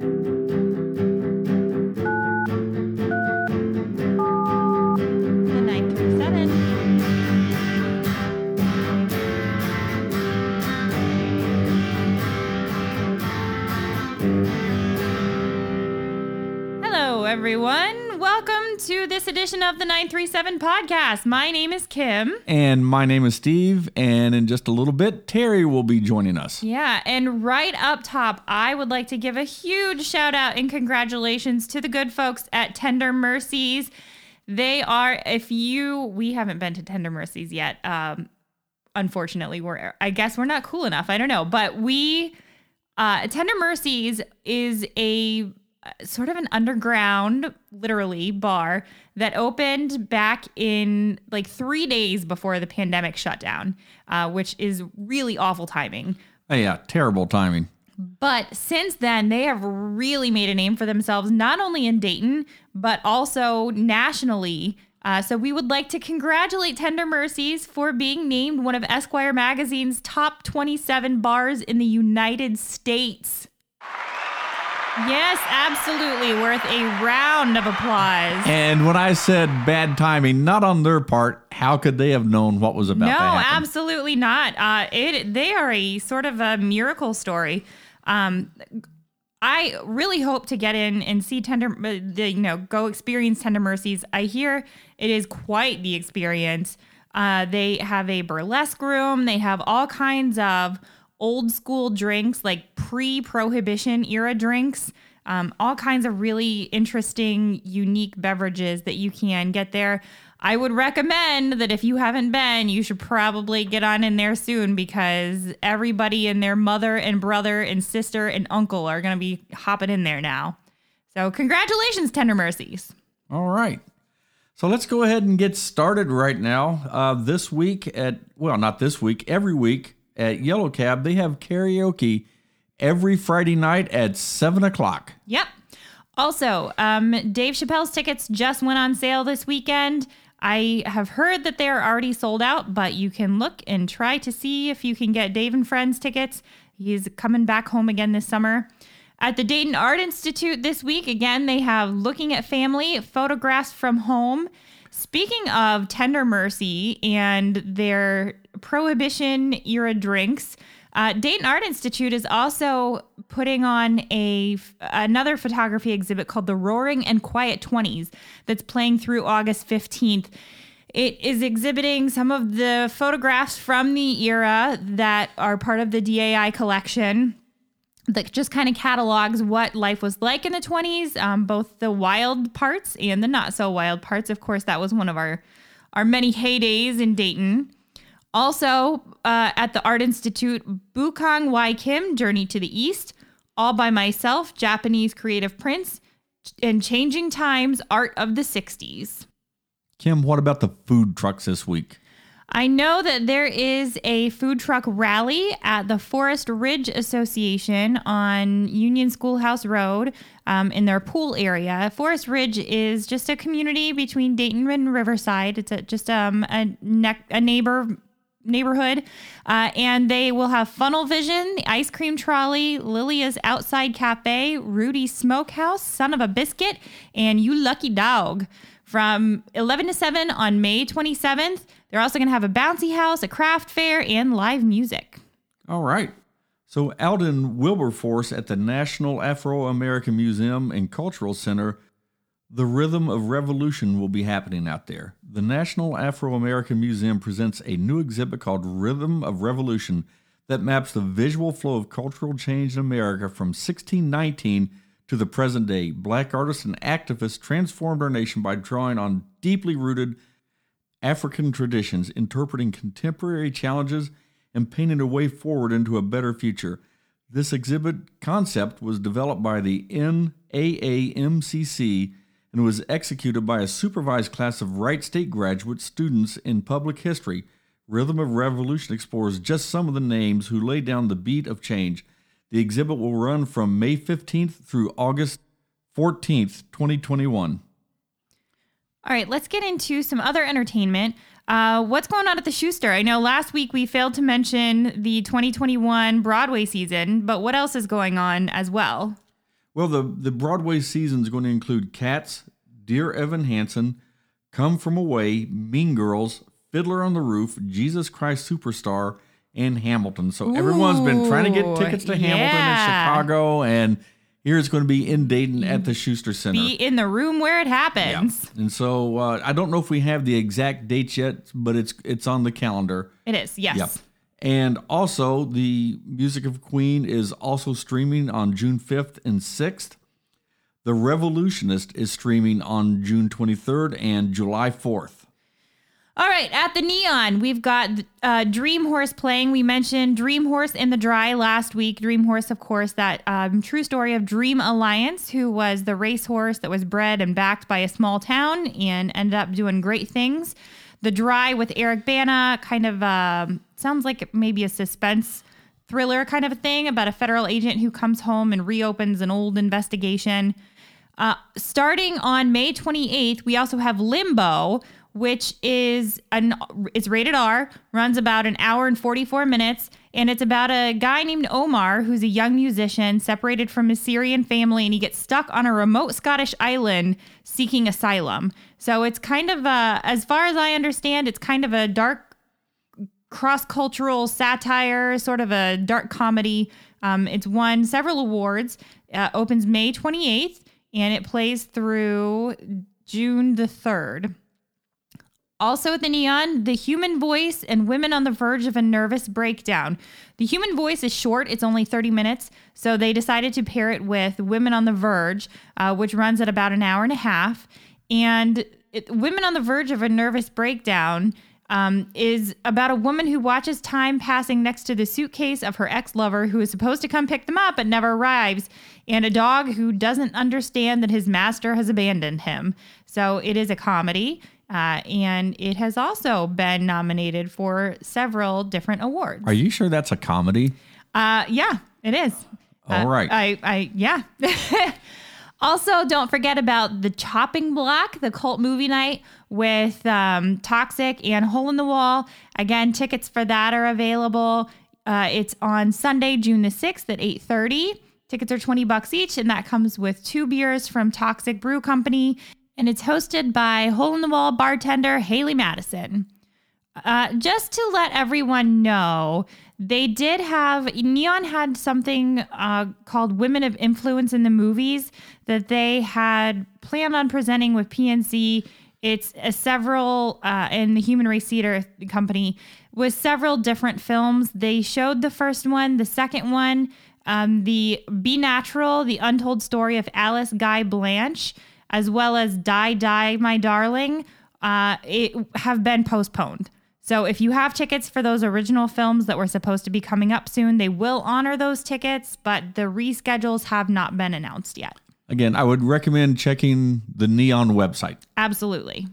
The edition of the 937 podcast. My name is Kim. And my name is Steve, and in just a little bit, Terry will be joining us. Yeah, and right up top, I would like to give a huge shout out and congratulations to the good folks at Tender Mercies. They are, if you, we haven't been to Tender Mercies yet. Um, unfortunately, we're, I guess we're not cool enough. I don't know, but we, uh, Tender Mercies is a sort of an underground, literally, bar that opened back in like three days before the pandemic shut down, uh, which is really awful timing. Oh, yeah, terrible timing. But since then, they have really made a name for themselves, not only in Dayton, but also nationally. Uh, so we would like to congratulate Tender Mercies for being named one of Esquire Magazine's top 27 bars in the United States. Yes, absolutely. Worth a round of applause. And when I said bad timing, not on their part, how could they have known what was about no, to happen? No, absolutely not. Uh, it they are a sort of a miracle story. Um, I really hope to get in and see Tender, uh, the, you know, go experience Tender Mercies. I hear it is quite the experience. Uh, they have a burlesque room. They have all kinds of old school drinks, like pre-prohibition era drinks. Um, all kinds of really interesting, unique beverages that you can get there. I would recommend that if you haven't been, you should probably get on in there soon because everybody and their mother and brother and sister and uncle are going to be hopping in there now. So, congratulations, Tender Mercies. All right. So let's go ahead and get started right now. Uh, this week at, well, not this week, every week at Yellow Cab, they have karaoke every Friday night at 7 o'clock. Yep. Also, um, Dave Chappelle's tickets just went on sale this weekend. I have heard that they're already sold out, but you can look and try to see if you can get Dave and Friends tickets. He's coming back home again this summer. At the Dayton Art Institute this week, again, they have Looking at Family, Photographs from Home. Speaking of Tender Mercy and their Prohibition era drinks, uh, Dayton Art Institute is also putting on a another photography exhibit called the Roaring and Quiet Twenties that's playing through August fifteenth. It is exhibiting some of the photographs from the era that are part of the DAI collection that just kind of catalogs what life was like in the 20s, um, both the wild parts and the not so wild parts. Of course, that was one of our our many heydays in Dayton. Also, uh, at the Art Institute, Bukang Y Kim, Journey to the East, All by Myself, Japanese Creative Prints, and Changing Times, Art of the 60s. Kim, what about the food trucks this week? I know that there is a food truck rally at the Forest Ridge Association on Union Schoolhouse Road um, in their pool area. Forest Ridge is just a community between Dayton and Riverside. It's a, just um, a, ne- a neighbor neighborhood. Uh, and they will have Funnel Vision, the Ice Cream Trolley, Lilia's Outside Cafe, Rudy's Smokehouse, Son of a Biscuit, and You Lucky Dog from 11 to 7 on May 27th. They're also going to have a bouncy house, a craft fair, and live music. All right. So, out in Wilberforce at the National Afro American Museum and Cultural Center, the Rhythm of Revolution will be happening out there. The National Afro American Museum presents a new exhibit called Rhythm of Revolution that maps the visual flow of cultural change in America from 1619 to the present day. Black artists and activists transformed our nation by drawing on deeply rooted African traditions, interpreting contemporary challenges, and painting a way forward into a better future. This exhibit concept was developed by the NAAMCC and was executed by a supervised class of Wright State graduate students in public history. Rhythm of Revolution explores just some of the names who laid down the beat of change. The exhibit will run from May 15th through August 14th, 2021. All right, let's get into some other entertainment. Uh, what's going on at the Schuster? I know last week we failed to mention the 2021 Broadway season, but what else is going on as well? Well, the, the Broadway season is going to include Cats, Dear Evan Hansen, Come From Away, Mean Girls, Fiddler on the Roof, Jesus Christ Superstar, and Hamilton. So everyone's been trying to get tickets to Hamilton yeah. in Chicago, and here it's going to be in Dayton at the Schuster Center. Be in the room where it happens. And so uh, I don't know if we have the exact dates yet, but it's it's on the calendar. It is, yes. Yep. And also, the Music of Queen is also streaming on June 5th and 6th. The Revolutionist is streaming on June 23rd and July 4th. All right, at the Neon, we've got uh, Dream Horse playing. We mentioned Dream Horse in the Dry last week. Dream Horse, of course, that um, true story of Dream Alliance, who was the racehorse that was bred and backed by a small town and ended up doing great things. The Dry with Eric Bana kind of um, sounds like maybe a suspense thriller kind of a thing about a federal agent who comes home and reopens an old investigation. Uh, starting on May 28th, we also have Limbo, which is an it's rated R, runs about an hour and 44 minutes, and it's about a guy named Omar who's a young musician separated from his Syrian family, and he gets stuck on a remote Scottish island seeking asylum. So it's kind of a, as far as I understand, it's kind of a dark cross cultural satire, sort of a dark comedy. Um, it's won several awards. Uh, opens May 28th and it plays through June the 3rd. Also at the Neon, The Human Voice and Women on the Verge of a Nervous Breakdown. The Human Voice is short, it's only 30 minutes, so they decided to pair it with Women on the Verge, uh, which runs at about an hour and a half. And it, Women on the Verge of a Nervous Breakdown um, is about a woman who watches time passing next to the suitcase of her ex lover who is supposed to come pick them up but never arrives, and a dog who doesn't understand that his master has abandoned him. So it is a comedy. Uh, and it has also been nominated for several different awards. Are you sure that's a comedy? Uh, yeah, it is. All Uh, right. I, I, yeah. also, don't forget about the Chopping Block, the cult movie night with um, Toxic and Hole in the Wall. Again, tickets for that are available. Uh, it's on Sunday, June the 6th at 8:30. Tickets are 20 bucks each, and that comes with two beers from Toxic Brew Company. And it's hosted by Hole in the Wall bartender Haley Madison. Uh, just to let everyone know, they did have Neon had something uh, called Women of Influence in the movies that they had planned on presenting with PNC. It's a several uh, in the Human Race Theater Company with several different films. They showed the first one, the second one, um, the Be Natural, the Untold Story of Alice Guy Blanche, as well as Die Die My Darling, uh, it have been postponed. So if you have tickets for those original films that were supposed to be coming up soon, they will honor those tickets, but the reschedules have not been announced yet. Again, I would recommend checking the Neon website. Absolutely.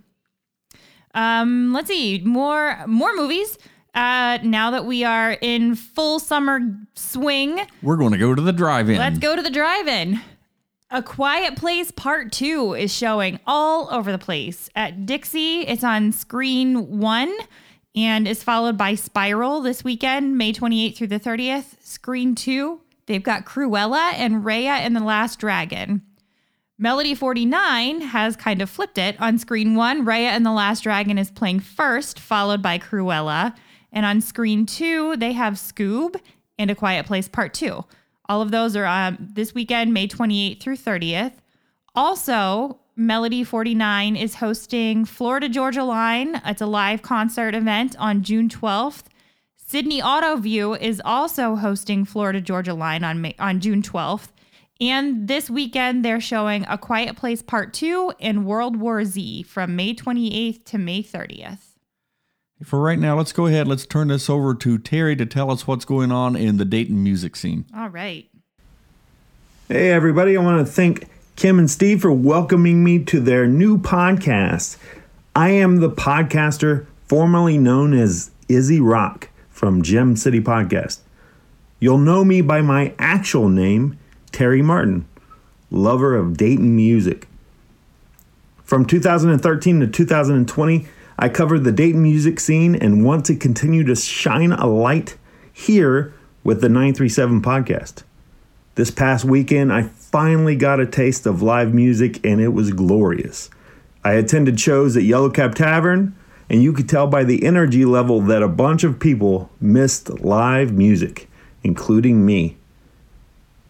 Um, let's see more more movies. Uh, now that we are in full summer swing, We're going to go to the drive-in. let's go to the drive-in. A Quiet Place Part 2 is showing all over the place. At Dixie, it's on screen 1 and is followed by Spiral this weekend, May 28th through the 30th. Screen 2, they've got Cruella and Raya and the Last Dragon. Melody 49 has kind of flipped it. On screen 1, Raya and the Last Dragon is playing first, followed by Cruella. And on screen 2, they have Scoob and A Quiet Place Part 2. All of those are um, this weekend, May 28th through 30th. Also, Melody 49 is hosting Florida Georgia Line. It's a live concert event on June 12th. Sidney Auto-Vue is also hosting Florida Georgia Line on May, on June 12th. And this weekend they're showing A Quiet Place Part 2 and World War Z from May 28th to May 30th. For right now, let's go ahead. Let's turn this over to Terry to tell us what's going on in the Dayton music scene. All right. Hey, everybody. I want to thank Kim and Steve for welcoming me to their new podcast. I am the podcaster formerly known as Izzy Rock from Gem City Podcast. You'll know me by my actual name, Terry Martin, lover of Dayton music. From 2013 to 2020, I covered the Dayton music scene and want to continue to shine a light here with the 937 podcast. This past weekend, I finally got a taste of live music and it was glorious. I attended shows at Yellow Cab Tavern, and you could tell by the energy level that a bunch of people missed live music, including me.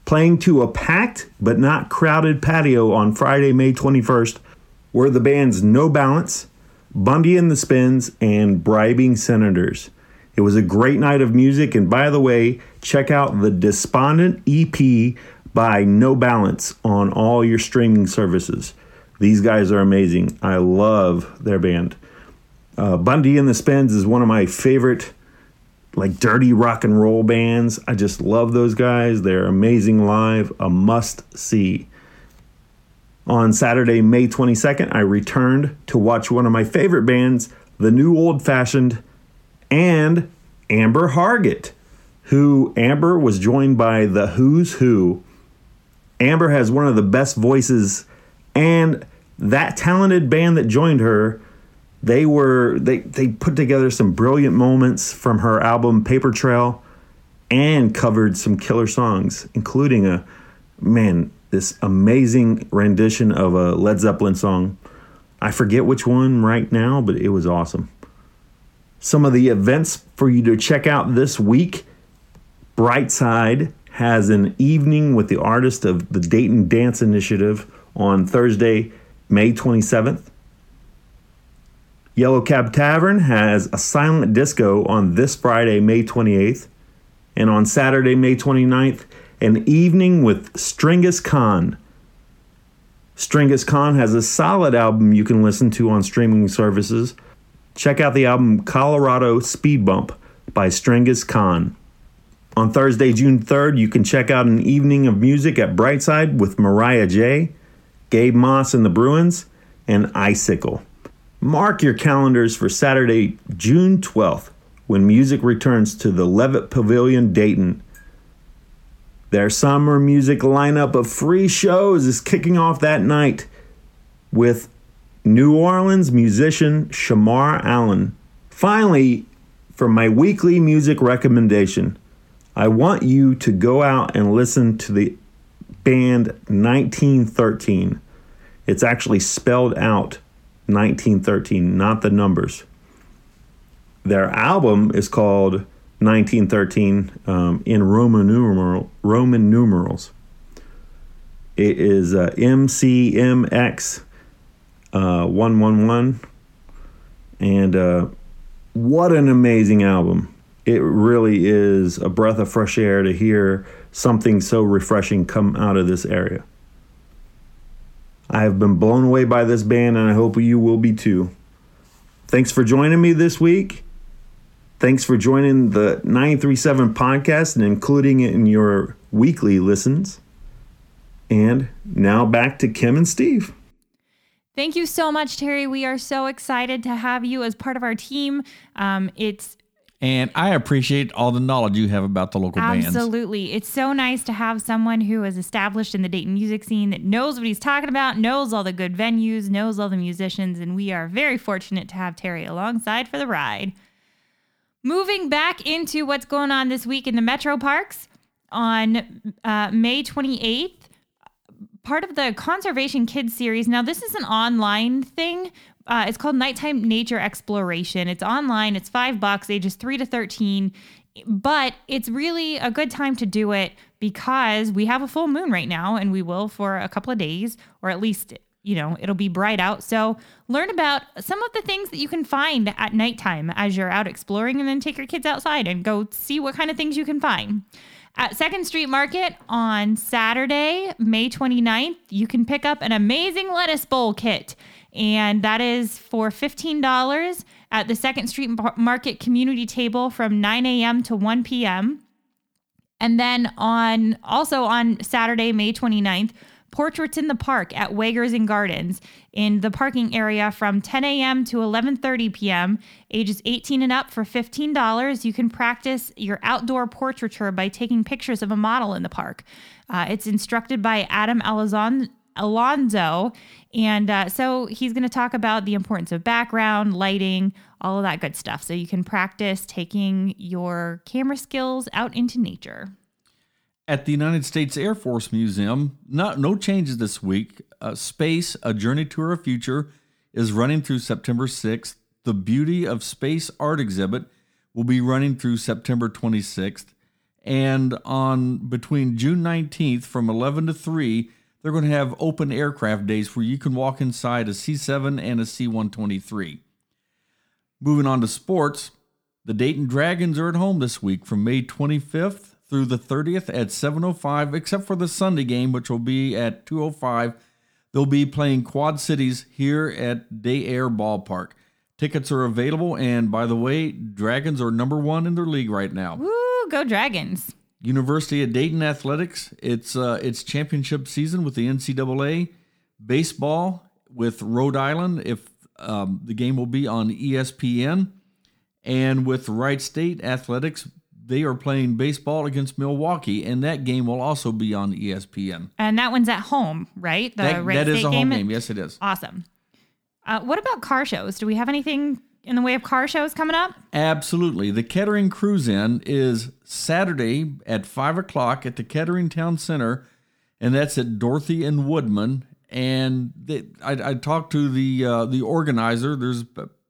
Playing to a packed but not crowded patio on Friday, May 21st, were the bands No Balance, Bundy and the Spins, and Bribing Senators. It was a great night of music, and by the way, check out the Despondent EP by No Balance on all your streaming services. These guys are amazing. I love their band. Uh, Bundy and the Spins is one of my favorite, like dirty rock and roll bands. I just love those guys. They're amazing live, a must see. On Saturday, May 22nd, I returned to watch one of my favorite bands, the New Old Fashioned, and Amber Hargett, who Amber was joined by the Who's Who. Amber has one of the best voices and that talented band that joined her they were they they put together some brilliant moments from her album paper trail and covered some killer songs including a man this amazing rendition of a led zeppelin song i forget which one right now but it was awesome some of the events for you to check out this week brightside has an evening with the artist of the dayton dance initiative on thursday May 27th. Yellow Cab Tavern has a silent disco on this Friday, May 28th. And on Saturday, May 29th, an evening with Stringus Khan. Stringus Khan has a solid album you can listen to on streaming services. Check out the album Colorado Speed Bump by Stringus Khan. On Thursday, June 3rd, you can check out an evening of music at Brightside with Mariah J. Gabe Moss and the Bruins, and Icicle. Mark your calendars for Saturday, June 12th, when music returns to the Levitt Pavilion, Dayton. Their summer music lineup of free shows is kicking off that night with New Orleans musician Shamarr Allen. Finally, for my weekly music recommendation, I want you to go out and listen to the band 1913. It's actually spelled out 1913, not the numbers. Their album is called 1913 um, in Roman numeral Roman numerals. It is uh, MCMX uh, 111, and uh, what an amazing album! It really is a breath of fresh air to hear something so refreshing come out of this area. I have been blown away by this band, and I hope you will be too. Thanks for joining me this week. Thanks for joining the 937 podcast and including it in your weekly listens. And now back to Kim and Steve. Thank you so much, Terry. We are so excited to have you as part of our team. Um, it's and I appreciate all the knowledge you have about the local Absolutely. bands. Absolutely. It's so nice to have someone who is established in the Dayton music scene that knows what he's talking about, knows all the good venues, knows all the musicians, and we are very fortunate to have Terry alongside for the ride. Moving back into what's going on this week in the Metro Parks on uh, May 28th, part of the Conservation Kids series. Now, this is an online thing, uh, it's called Nighttime Nature Exploration. It's online. It's five bucks, ages three to thirteen. But it's really a good time to do it because we have a full moon right now, and we will for a couple of days, or at least you know it'll be bright out. So learn about some of the things that you can find at nighttime as you're out exploring, and then take your kids outside and go see what kind of things you can find. At Second Street Market on Saturday, May 29th, you can pick up an amazing lettuce bowl kit and that is for $15 at the Second Street Market community table from 9 a.m. to 1 p.m. And then on also on Saturday, May 29th, Portraits in the Park at Wegerzyn Gardens in the parking area from 10 a.m. to 11:30 p.m. Ages 18 and up for $15. You can practice your outdoor portraiture by taking pictures of a model in the park. Uh, it's instructed by Adam Alazon Alonzo. And uh, so he's going to talk about the importance of background, lighting, all of that good stuff. So you can practice taking your camera skills out into nature. At the United States Air Force Museum, not, no changes this week. Uh, Space, A Journey to Our Future, is running through September 6th. The Beauty of Space art exhibit will be running through September 26th. And on between June 19th from 11 to 3, they're going to have open aircraft days where you can walk inside a C 7 and a C 123. Moving on to sports, the Dayton Dragons are at home this week from May 25th through the 30th at 7:05 except for the Sunday game which will be at 2:05. They'll be playing Quad Cities here at Day Air Ballpark. Tickets are available and by the way, Dragons are number 1 in their league right now. Woo, go Dragons. University of Dayton athletics. It's uh, it's championship season with the NCAA. Baseball with Rhode Island. If um, the game will be on ESPN, and with Wright State athletics, they are playing baseball against Milwaukee, and that game will also be on ESPN. And that one's at home, right? The That, Wright that is State a home game. Yes, it is. Awesome. Uh, what about car shows? Do we have anything in the way of car shows coming up? Absolutely. The Kettering Cruise In is Saturday at 5 o'clock at the Kettering Town Center, and that's at Dorothy and Woodman. And they, I, I talked to the uh, the organizer. There's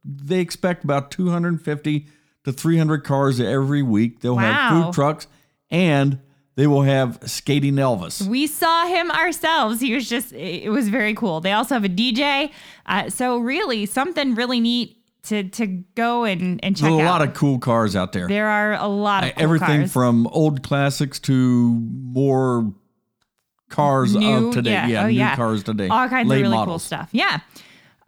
they expect about 250 to 300 cars every week. They'll have food trucks, and they will have skating Elvis. We saw him ourselves. He was just, it was very cool. They also have a DJ. Uh, so, really, something really neat to, to go and, and check There's a out. lot of cool cars out there. there are a lot of cool Everything cars. from old classics to more cars new of today. Yeah, Yeah, oh, new yeah. cars today. All kinds Late of really cool stuff. Yeah.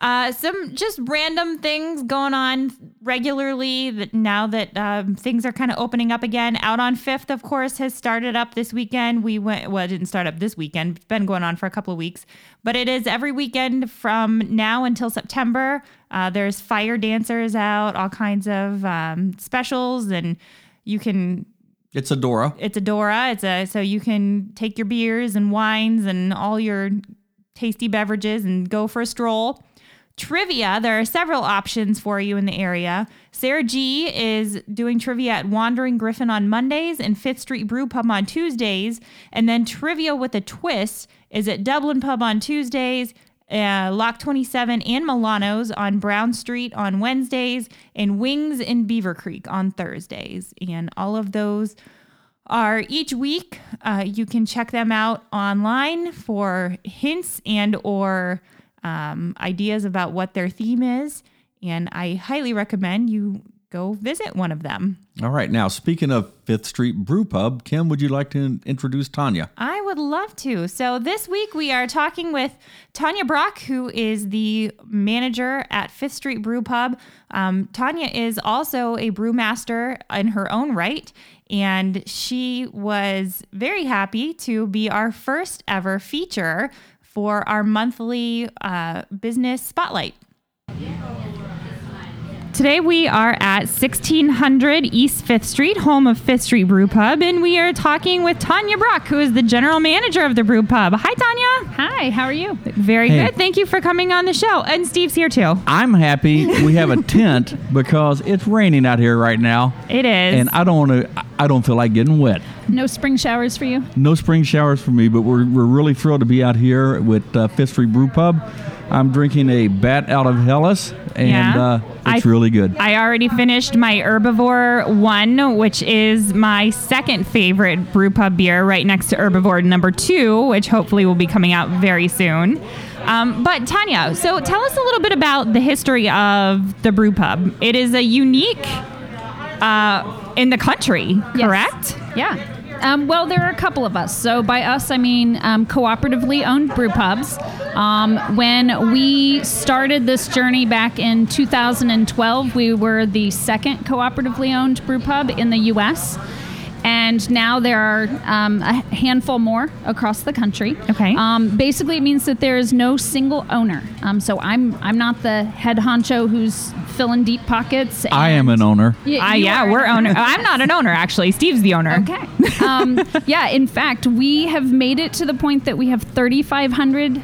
Uh, some just random things going on regularly that now that um, things are kind of opening up again. Out on Fifth, of course, has started up this weekend. We went well, it didn't start up this weekend. It's been going on for a couple of weeks, but it is every weekend from now until September. Uh, there's fire dancers out, all kinds of um, specials, and you can It's Adora. it's a Dora. It's a so you can take your beers and wines and all your tasty beverages and go for a stroll. Trivia, there are several options for you in the area. Sarah G is doing trivia at Wandering Griffin on Mondays and Fifth Street Brew Pub on Tuesdays. And then Trivia with a Twist is at Dublin Pub on Tuesdays, uh, Lock 27 and Milano's on Brown Street on Wednesdays, and Wings in Beavercreek on Thursdays. And all of those are each week. Uh, you can check them out online for hints and or um, ideas about what their theme is. And I highly recommend you go visit one of them. All right. Now, speaking of Fifth Street Brew Pub, Kim, would you like to introduce Tanya? I would love to. So this week we are talking with Tanya Brock, who is the manager at Fifth Street Brew Pub. Um, Tanya is also a brewmaster in her own right, and she was very happy to be our first ever feature for our monthly uh, business spotlight. Today we are at 1600 East 5th Street, home of 5th Street Brew Pub, and we are talking with Tanya Brock, who is the general manager of the Brew Pub. Hi, Tanya. Hi, how are you? Very Hey. good. Thank you for coming on the show. And Steve's here too. I'm happy we have a tent because it's raining out here right now, It is. and I don't want to. I don't feel like getting wet. No spring showers for you? No spring showers for me, but we're, we're really thrilled to be out here with uh, Fifth Street Brew Pub. I'm drinking a Bat out of Hellas, and Yeah. uh, it's I- really good. I already finished my Herbivore one, which is my second favorite brew pub beer, right next to Herbivore number two, which hopefully will be coming out very soon. Um, but Tanya, so tell us a little bit about the history of the brew pub. It is a unique uh, in the country, Yes. correct? Yeah. Um, well, there are a couple of us. So by us, I mean um, cooperatively owned brew pubs. Um, when we started this journey back in 2012, we were the second cooperatively owned brew pub in the U.S. And now there are um, a handful more across the country. Okay. Um, basically, it means that there is no single owner. Um, so I'm I'm not the head honcho who's filling deep pockets. I am an owner. Y- Uh, yeah, we're owner. I'm not an owner, actually. Steve's the owner. Okay. Um, yeah, in fact, we have made it to the point that we have 3,500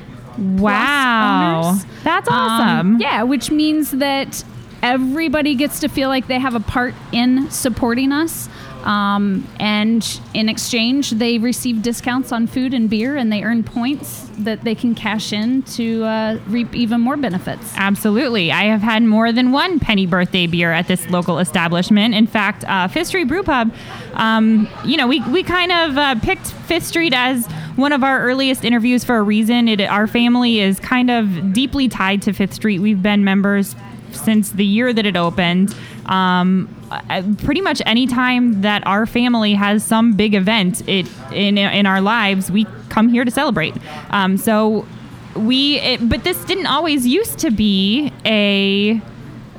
Wow. owners. That's Um, awesome. yeah, which means that everybody gets to feel like they have a part in supporting us. Um, and in exchange, they receive discounts on food and beer, and they earn points that they can cash in to uh, reap even more benefits. Absolutely. I have had more than one penny birthday beer at this local establishment. In fact, uh, Fifth Street Brew Pub, um, you know, we, we kind of uh, picked Fifth Street as one of our earliest interviews for a reason. It, our family is kind of deeply tied to Fifth Street. We've been members since the year that it opened. Um, pretty much any time that our family has some big event it in in our lives, we come here to celebrate. Um, so we, it, but this didn't always used to be a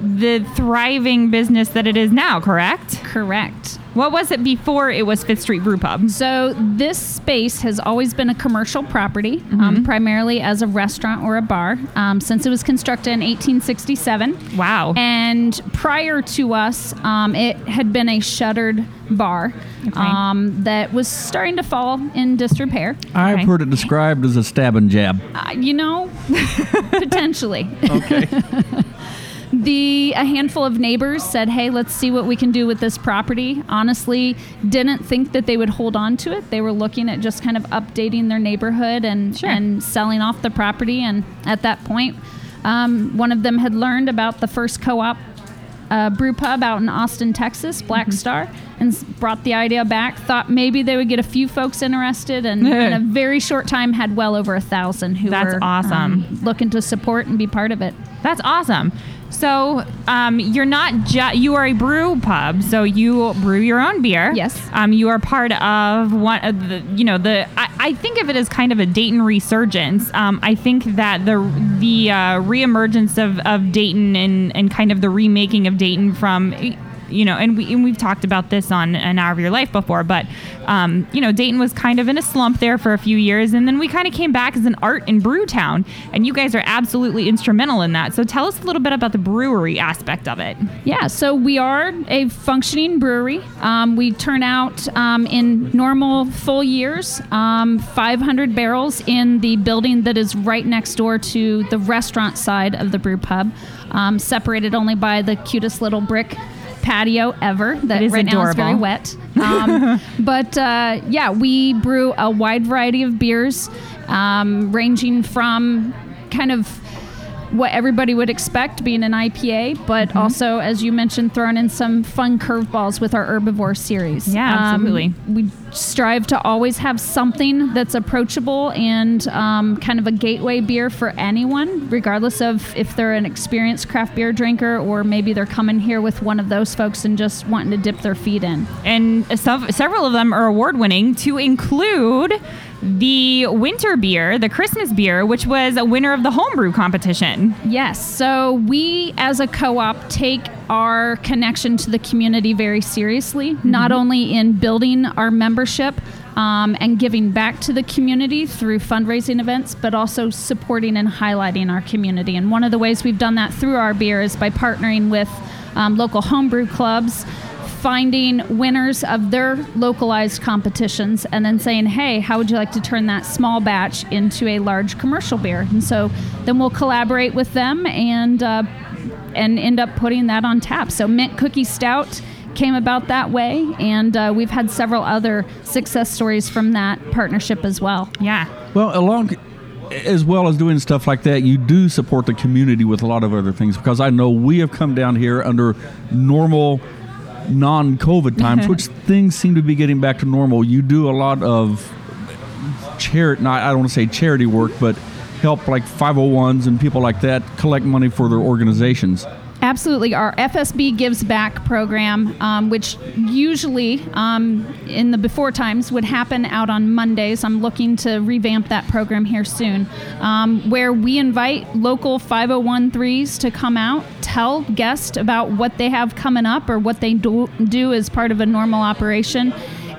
the thriving business that it is now. Correct? Correct. What was it before it was Fifth Street Brew Pub? So this space has always been a commercial property, um, primarily as a restaurant or a bar, um, since it was constructed in 1867. Wow. And prior to us, um, it had been a shuttered bar Okay. um, that was starting to fall in disrepair. I've Okay. heard it described as a stab and jab. Uh, you know, potentially. Okay. the a handful of neighbors said, "Hey, let's see what we can do with this property." Honestly, didn't think that they would hold on to it. They were looking at just kind of updating their neighborhood and Sure. and selling off the property. And at that point, um, one of them had learned about the first co-op uh, brew pub out in Austin, Texas, Black Mm-hmm. Star, and brought the idea back. Thought maybe they would get a few folks interested, and in a very short time had well over a thousand who That's were awesome. um, looking to support and be part of it. That's awesome. So um, you're not just you are a brew pub, so you brew your own beer. Yes. Um, you are part of one of the you know the I, I think of it as kind of a Dayton resurgence. Um, I think that the the uh, reemergence of, of Dayton and and kind of the remaking of Dayton from you know, and, we, and we've talked about this on an hour of your life before, but, um, you know, Dayton was kind of in a slump there for a few years, and then we kind of came back as an art and brew town, and you guys are absolutely instrumental in that. So tell us a little bit about the brewery aspect of it. Yeah, so we are a functioning brewery. Um, we turn out um, in normal full years um, 500 barrels in the building that is right next door to the restaurant side of the brew pub, um, separated only by the cutest little brick patio ever that is right now is very wet. Um, but uh, yeah, we brew a wide variety of beers, um, ranging from kind of what everybody would expect being an IPA, but Mm-hmm. also, as you mentioned, throwing in some fun curveballs with our herbivore series. Yeah, Um, absolutely. we strive to always have something that's approachable and um, kind of a gateway beer for anyone, regardless of if they're an experienced craft beer drinker or maybe they're coming here with one of those folks and just wanting to dip their feet in. And some, several of them are award winning, to include the winter beer, the Christmas beer, which was a winner of the homebrew competition. Yes. So we, as a co op, take our connection to the community very seriously, not only in building our membership um, and giving back to the community through fundraising events, but also supporting and highlighting our community. And one of the ways we've done that through our beer is by partnering with um, local homebrew clubs finding winners of their localized competitions and then saying, hey, how would you like to turn that small batch into a large commercial beer? And so then we'll collaborate with them and uh, and end up putting that on tap. So mint cookie stout came about that way, and uh, we've had several other success stories from that partnership as well. Yeah. Well, along as well as doing stuff like that, you do support the community with a lot of other things because I know we have come down here under normal non-COVID times, which things seem to be getting back to normal. You do a lot of charity, not I don't want to say charity work, but help like 501s and people like that collect money for their organizations. Absolutely. Our FSB Gives Back program, um, which usually um, in the before times would happen out on Mondays. I'm looking to revamp that program here soon, um, where we invite local 501(c)(3s to come out, tell guests about what they have coming up or what they do, do as part of a normal operation.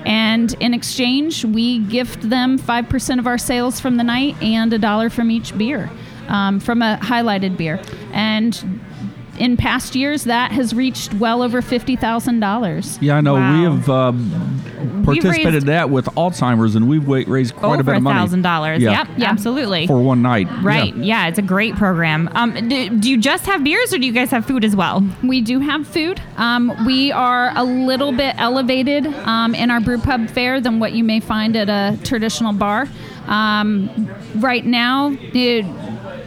And in exchange, we gift them 5% of our sales from the night and a dollar from each beer, um, from a highlighted beer. And in past years, that has reached well over fifty thousand dollars. Yeah, I know. Wow. We have um, participated raised- in that with Alzheimer's, and we've wa- raised quite a bit a of money. thousand dollars. Yeah. Yep, Yeah. absolutely. for one night. Right. Yeah. Yeah. it's a great program. Um, do, do you just have beers or do you guys have food as well? We do have food. Um, we are a little bit elevated um, in our brew pub fare than what you may find at a traditional bar. Um, right now, it,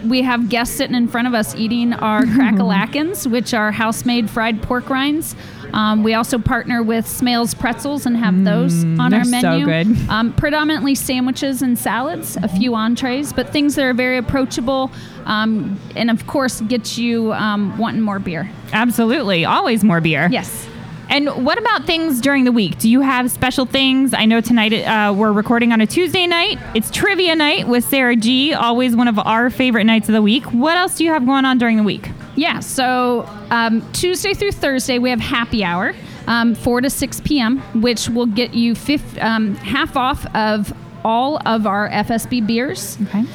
we have guests sitting in front of us eating our crackalackins, which are house-made fried pork rinds. Um, we also partner with Smales Pretzels and have those on they're our so menu. good. Um, predominantly sandwiches and salads, a few entrees, but things that are very approachable, um, and of course, get you um, wanting more beer. Absolutely. Always more beer. Yes. And what about things during the week? Do you have special things? I know tonight uh, we're recording on a Tuesday night. It's trivia night with Sarah G, always one of our favorite nights of the week. What else do you have going on during the week? Yeah, so um, Tuesday through Thursday, we have happy hour, um, 4 to 6 p.m., which will get you um, half off of all of our FSB beers. Okay.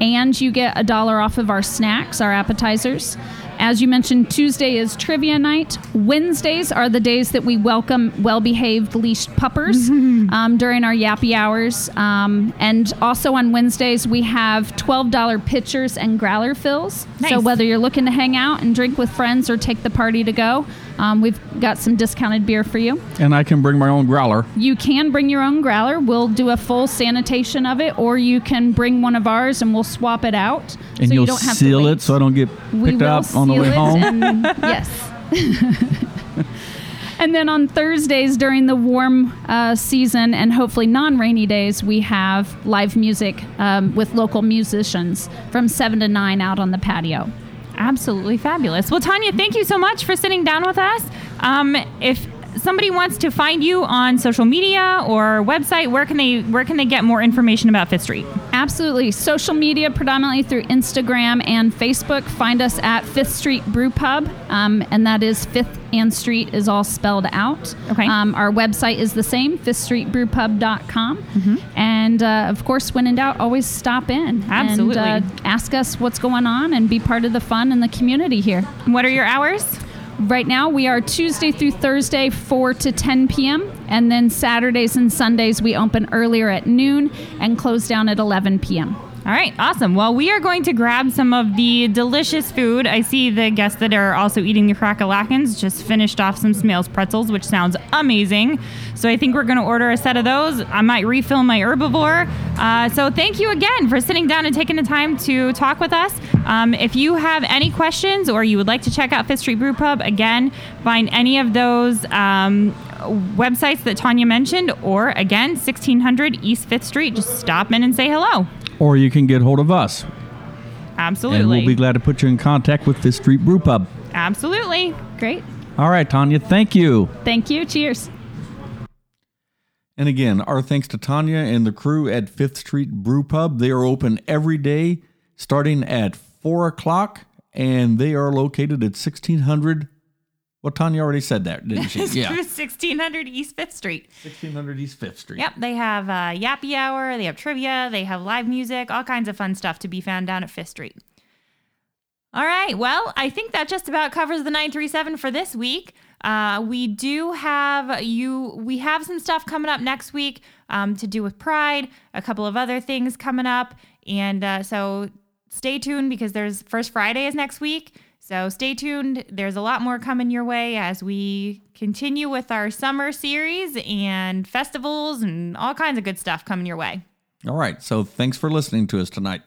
And you get a dollar off of our snacks, our appetizers. As you mentioned, Tuesday is trivia night. Wednesdays are the days that we welcome well behaved leashed puppers um, during our yappy hours. Um, and also on Wednesdays, we have $12 pitchers and growler fills. So whether you're looking to hang out and drink with friends or take the party to go, um, we've got some discounted beer for you. And I can bring my own growler. You can bring your own growler. We'll do a full sanitation of it, or you can bring one of ours and we'll swap it out. And so you'll you don't have seal to wait. it so I don't get we picked will up on the way it home. and- yes. and then on Thursdays during the warm uh, season and hopefully non-rainy days, we have live music um, with local musicians from seven to nine out on the patio. Absolutely fabulous. Well, Tanya, thank you so much for sitting down with us. Um, if somebody wants to find you on social media or website, where can they where can they get more information about Fifth Street? Absolutely. Social media, predominantly through Instagram and Facebook. Find us at Fifth Street Brew Pub, um, and that is Fifth and Street is all spelled out. Okay. Um, our website is the same, fifthstreetbrewpub.com. And uh, of course, when in doubt, always stop in. Absolutely. And uh, ask us what's going on and be part of the fun and the community here. What are your hours? Right now, we are Tuesday through Thursday, 4 to 10 p.m. And then Saturdays and Sundays, we open earlier at noon and close down at 11 p.m. All right, awesome. Well, we are going to grab some of the delicious food. I see the guests that are also eating the crackalackins just finished off some Smales pretzels, which sounds amazing. So I think we're going to order a set of those. I might refill my herbivore. Uh, so thank you again for sitting down and taking the time to talk with us. Um, if you have any questions or you would like to check out Fifth Street Brew Pub, again, find any of those um, websites that Tanya mentioned, or again, 1600 East Fifth Street. Just stop in and say hello. Or you can get hold of us. Absolutely. And we'll be glad to put you in contact with Fifth Street Brew Pub. Absolutely. Great. All right, Tanya, thank you. Thank you. Cheers. And again, our thanks to Tanya and the crew at Fifth Street Brew Pub. They are open every day starting at 4 o'clock, and they are located at 1600. Well, Tanya already said that, didn't she? Yeah. 1600 East Fifth Street. 1600 East Fifth Street. Yep, they have uh, Yappy Hour, they have trivia, they have live music, all kinds of fun stuff to be found down at Fifth Street. All right, well, I think that just about covers the 937 for this week. Uh, we do have you. We have some stuff coming up next week um, to do with Pride. A couple of other things coming up, and uh, so stay tuned because there's First Friday is next week. So stay tuned. There's a lot more coming your way as we continue with our summer series and festivals and all kinds of good stuff coming your way. All right. So thanks for listening to us tonight.